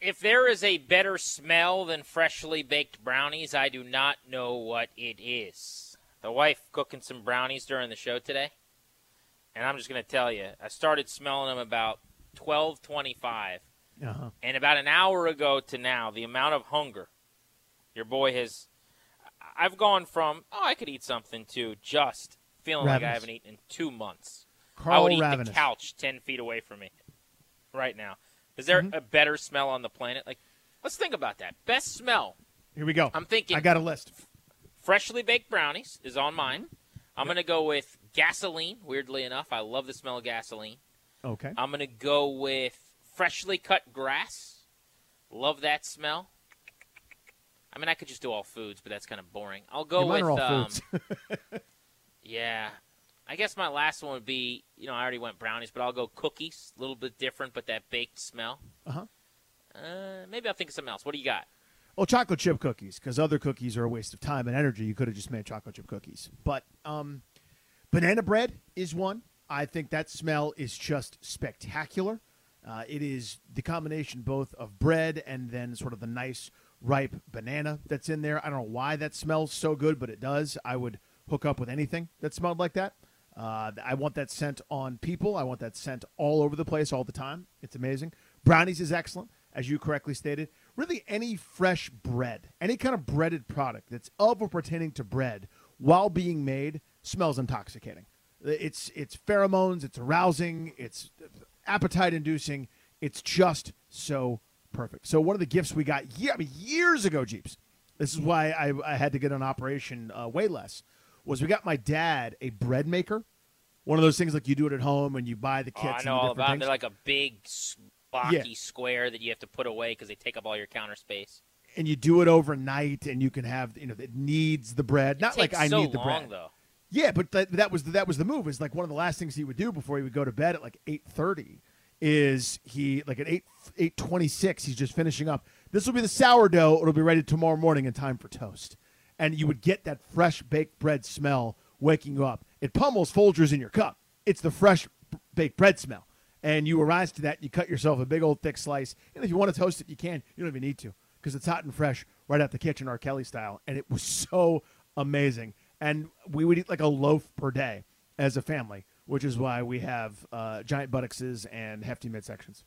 If there is a better smell than freshly baked brownies, I do not know what it is. The wife cooking some brownies during the show today, and I'm just going to tell you, I started smelling them about 12:25, Uh-huh. and about an hour ago to now, the amount of hunger your boy has. I've gone from oh I could eat something to just feeling like I haven't eaten in two months. I would eat Ravenous. the couch ten feet away from me right now. Is there Mm-hmm. a better smell on the planet? Like, let's think about that. Best smell. Here we go. I'm thinking I got a list. freshly baked brownies is on mine. I'm gonna go with gasoline. Weirdly enough, I love the smell of gasoline. Okay. I'm gonna go with freshly cut grass. Love that smell. I mean, I could just do all foods, but that's kind of boring. I'll go Yeah, with um, foods. yeah. I guess my last one would be, you know, I already went brownies, but I'll go cookies. A little bit different, but that baked smell. Uh-huh. Uh, maybe I'll think of something else. What do you got? Well, chocolate chip cookies, because other cookies are a waste of time and energy. You could have just made chocolate chip cookies. But um, banana bread is one. I think that smell is just spectacular. Uh, it is the combination both of bread and then sort of the nice ripe banana that's in there. I don't know why that smells so good, but it does. I would hook up with anything that smelled like that. Uh, I want that scent on people. I want that scent all over the place all the time. It's amazing. Brownies is excellent, as you correctly stated. Really, any fresh bread, any kind of breaded product that's of or pertaining to bread while being made smells intoxicating. It's it's pheromones. It's arousing. It's appetite inducing. It's just so perfect. So one of the gifts we got yeah, years ago, Jeeps. This is why I, I had to get an operation uh, way less. Was we got my dad a bread maker, one of those things like you do it at home and you buy the Oh, kits. I and know all about. things. They're like a big, blocky Yeah. square that you have to put away because they take up all your counter space. and you do it overnight, and you can have you know it needs the bread. Not like I so need the long, bread. though. Yeah, but that, that was the, that was the move. Is like one of the last things he would do before he would go to bed at like eight thirty. Is he like at eight eight twenty six? He's just finishing up. This will be the sourdough. It'll be ready tomorrow morning in time for toast. And you would get that fresh baked bread smell waking you up. It pummels Folgers in your cup. It's the fresh baked bread smell. And you arise to that. You cut yourself a big old thick slice. And if you want to toast it, you can. You don't even need to because it's hot and fresh right out the kitchen, R. Kelly style. And it was so amazing. And we would eat like a loaf per day as a family, which is why we have uh, giant buttocks and hefty midsections.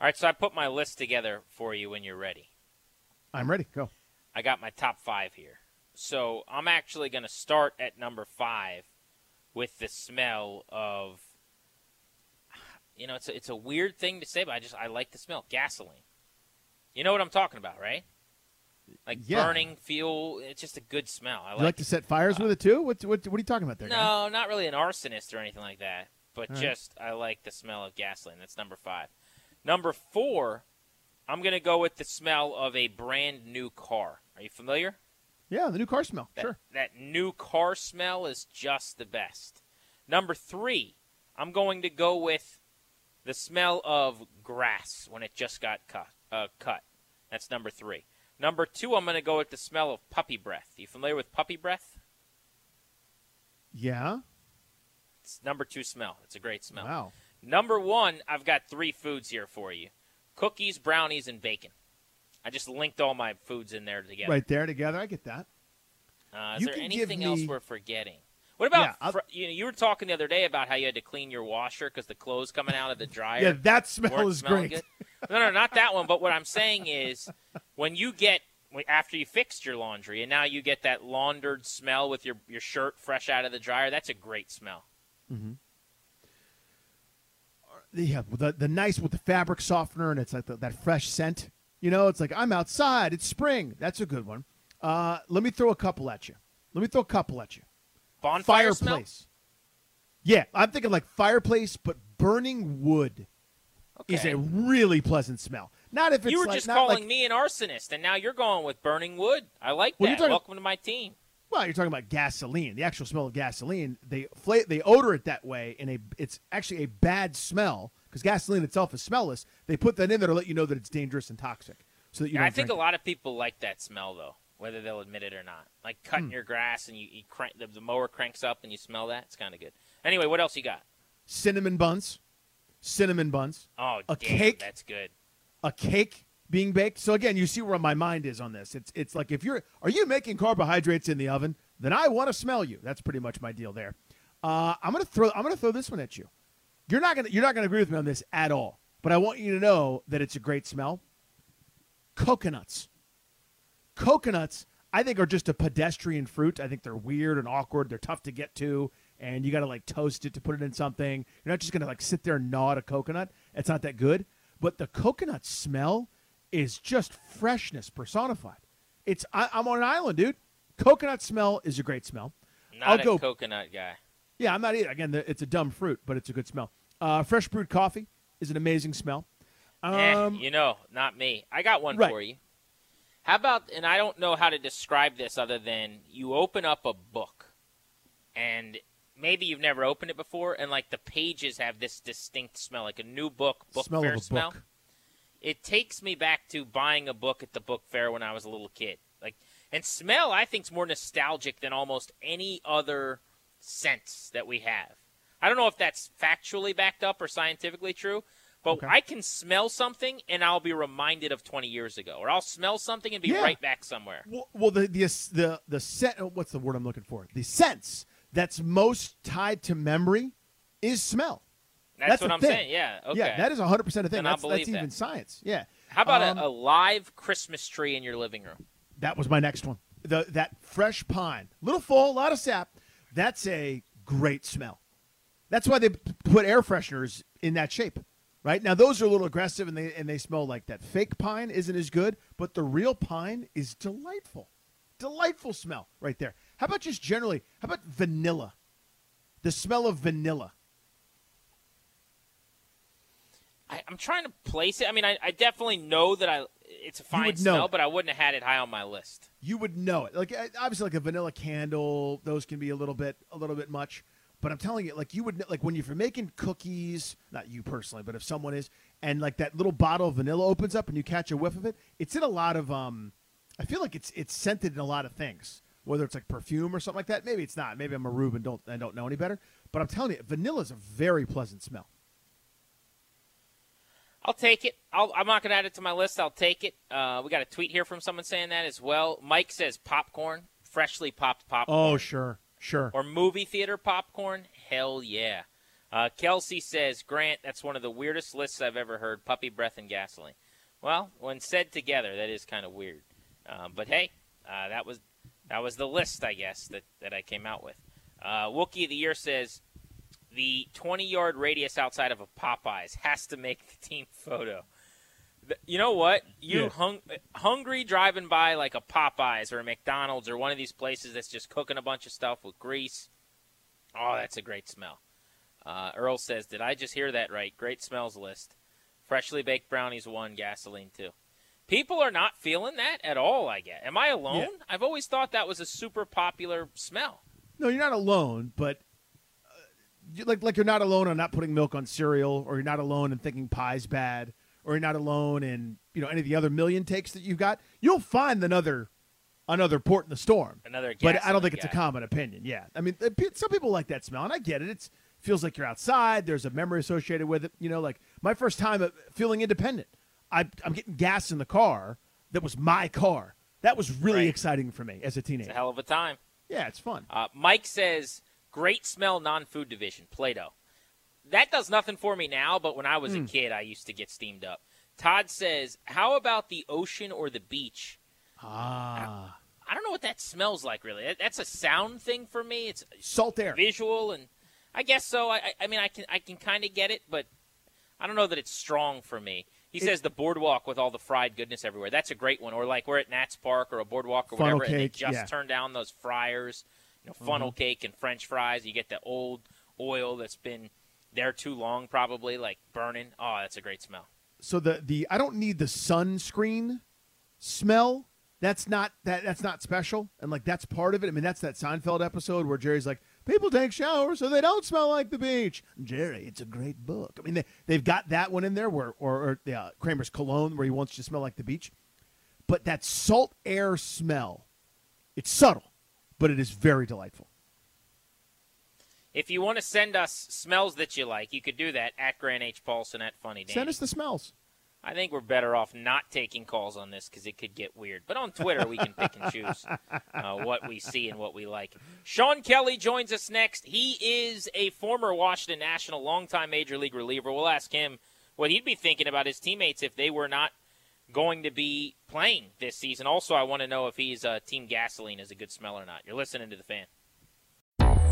All right, so I put my list together for you when you're ready. I'm ready. Go. I got my top five here. So I'm actually going to start at number five with the smell of. You know, it's a, it's a weird thing to say, but I just I like the smell gasoline. You know what I'm talking about, right? Like Yeah. burning fuel. It's just a good smell. I You like to set fires with it too? What, what, what are you talking about there? guy? No, not really an arsonist or anything like that. But All right. just I like the smell of gasoline. That's number five. Number four, I'm gonna go with the smell of a brand new car. Are you familiar? Yeah, the new car smell. That, Sure. That new car smell is just the best. Number three, I'm going to go with the smell of grass when it just got cut. Uh, cut. That's number three. Number two, I'm going to go with the smell of puppy breath. you familiar with puppy breath? Yeah. It's number two smell. It's a great smell. Wow. Number one, I've got three foods here for you: cookies, brownies, and bacon. I just linked all my foods in there together. Right there together. I get that. Uh, is You there anything else we're forgetting? What about Yeah, fr- you know you were talking the other day about how you had to clean your washer because the clothes coming out of the dryer. Yeah, that smell is great. good. No, no, not that one. But what I'm saying is, when you get after you fixed your laundry and now you get that laundered smell with your your shirt fresh out of the dryer, that's a great smell. Yeah, the the nice with the fabric softener and it's like the, that fresh scent. You know, it's like I'm outside. It's spring. That's a good one. Uh, let me throw a couple at you. Let me throw a couple at you. Bonfire smell. fireplace. Yeah, I'm thinking like fireplace, but burning wood is a really pleasant smell. Not if it's you were like, just calling like, me an arsonist, and now you're going with burning wood. I like Well, that. talking- Welcome to my team. Well, you're talking about gasoline. The actual smell of gasoline. They fla- they odor it that way, and a it's actually a bad smell because gasoline itself is smellless. They put that in there to let you know that it's dangerous and toxic, so that you Yeah, don't I think a lot of people like that smell though, whether they'll admit it or not. Like cutting hmm. your grass and you, you crank the, the mower cranks up and you smell that. It's kind of good. Anyway, what else you got? cinnamon buns, cinnamon buns, Oh, A damn, cake? That's good. a cake being baked. So again, you see where my mind is on this. It's it's like if you're are you making carbohydrates in the oven, then I want to smell you. That's pretty much my deal there. Uh, I'm gonna throw I'm gonna throw this one at you. You're not gonna you're not gonna agree with me on this at all, but I want you to know that it's a great smell. Coconuts. Coconuts, I think, are just a pedestrian fruit. I think they're weird and awkward. They're tough to get to, and you got to like toast it to put it in something. You're not just gonna like sit there and gnaw at a coconut. It's not that good. But the coconut smell is just freshness personified. It's I, I'm on an island, dude. Coconut smell is a great smell. Not I'll a go. coconut guy. Yeah, I'm not either. Again, the, it's a dumb fruit, but it's a good smell. Uh, fresh brewed coffee is an amazing smell. Um, eh, you know, not me. I got one right. for you. How about? And I don't know how to describe this other than you open up a book, and maybe you've never opened it before, and like the pages have this distinct smell, like a new book, book smell fair smell. book. It takes me back to buying a book at the book fair when I was a little kid. Like, and smell, I think, is more nostalgic than almost any other sense that we have. I don't know if that's factually backed up or scientifically true, but Okay. I can smell something and I'll be reminded of 20 years ago, or I'll smell something and be Yeah. right back somewhere. Well, well the the the the set. Oh, what's the word I'm looking for? The sense that's most tied to memory is smell. That's, the what I'm thing. saying. Yeah. Okay. Yeah, that is 100 percent a thing. Then That's, that's even that. science. Yeah. How about Um, a, a live Christmas tree in your living room? That was my next one. The that fresh pine, little full, a lot of sap. That's a great smell. That's why they put air fresheners in that shape. Right now, those are a little aggressive, and they and they smell like that. Fake pine isn't as good, but the real pine is delightful. Delightful smell right there. How about just generally? How about vanilla? The smell of vanilla. I, I'm trying to place it. I mean, I, I definitely know that I it's a fine smell, but I wouldn't have had it high on my list. you would know it. Like obviously, like a vanilla candle, those can be a little bit, a little bit much. But I'm telling you, like you would, like when you're making cookies, not you personally, but if someone is, and like that little bottle of vanilla opens up and you catch a whiff of it, it's in a lot of, um, I feel like it's it's scented in a lot of things, whether it's like perfume or something like that. Maybe it's not. Maybe I'm a rube and don't I don't know any better. But I'm telling you, vanilla is a very pleasant smell. I'll take it. I'll, I'm not going to add it to my list. I'll take it. Uh, we got a tweet here from someone saying that as well. Mike says popcorn, freshly popped popcorn. Oh sure, sure. Or movie theater popcorn. Hell yeah. Uh, Kelsey says, Grant, that's one of the weirdest lists I've ever heard. Puppy breath and gasoline. Well, when said together, that is kind of weird. Um, but hey, uh, that was that was the list, I guess, that, that I came out with. Uh, Wookie of the Year says, the 20 yard radius outside of a Popeyes has to make the team photo. You know what? You Yeah. hung, hungry driving by like a Popeyes or a McDonald's or one of these places that's just cooking a bunch of stuff with grease. Oh, that's a great smell. Uh, Earl says, "Did I just hear that right? Great smells list. Freshly baked brownies one, gasoline two. People are not feeling that at all. I get. Am I alone? I've always thought that was a super popular smell. No, you're not alone, but like like you're not alone on not putting milk on cereal, or you're not alone in thinking pie's bad, or you're not alone in you know any of the other million takes that you've got. You'll find another another port in the storm. Another but I don't think it's a common opinion. Yeah, I mean, uh, some people like that smell, and I get it. It's feels like you're outside. There's a memory associated with it. You know, like my first time feeling independent. I, I'm getting gas in the car that was my car. That was really Right. exciting for me as a It's teenager. a hell of a time." yeah, it's fun. Uh, Mike says Great smell non-food division, Play-Doh. That does nothing for me now, but when I was a kid, I used to get steamed up. Todd says, "How about the ocean or the beach?" Ah, I don't know what that smells like. Really, That- that's a sound thing for me. It's salt air. visual, and I guess so. I, I- I mean, I can I can kind of get it, but I don't know that it's strong for me. He says the boardwalk with all the fried goodness everywhere. That's a great one. Or like we're at Nats Park or a boardwalk or whatever, and they just yeah. turn down those fryers, you know, funnel mm-hmm. cake and French fries. You get the old oil that's been there too long, probably like burning. Oh, that's a great smell. So the the I don't need the sunscreen smell. That's not that that's not special, and like that's part of it. I mean, that's that Seinfeld episode where Jerry's like, "People take showers so they don't smell like the beach." Jerry, it's a great book. I mean, they they've got that one in there where or, or yeah, Kramer's cologne where he wants you to smell like the beach, but that salt air smell, it's subtle, but it is very delightful. If you want to send us smells that you like, you could do that at Grant H. Paulsen at Funny Danny. Send us the smells. I think we're better off not taking calls on this because it could get weird. But on Twitter, we can pick and choose uh, what we see and what we like. Shawn Kelley joins us next. He is a former Washington National, longtime Major League reliever. We'll ask him what he'd be thinking about his teammates if they were not going to be playing this season. Also, I want to know if he's uh, Team Gasoline is a good smell or not. You're listening to the fan.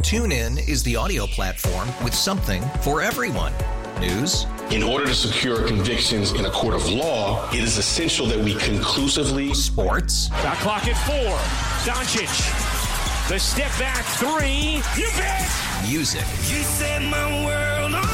TuneIn is the audio platform with something for everyone. News, In order to secure convictions in a court of law, it is essential that we conclusively sports, Shot clock at four. Doncic. The step back three. You bet. music, You set my world on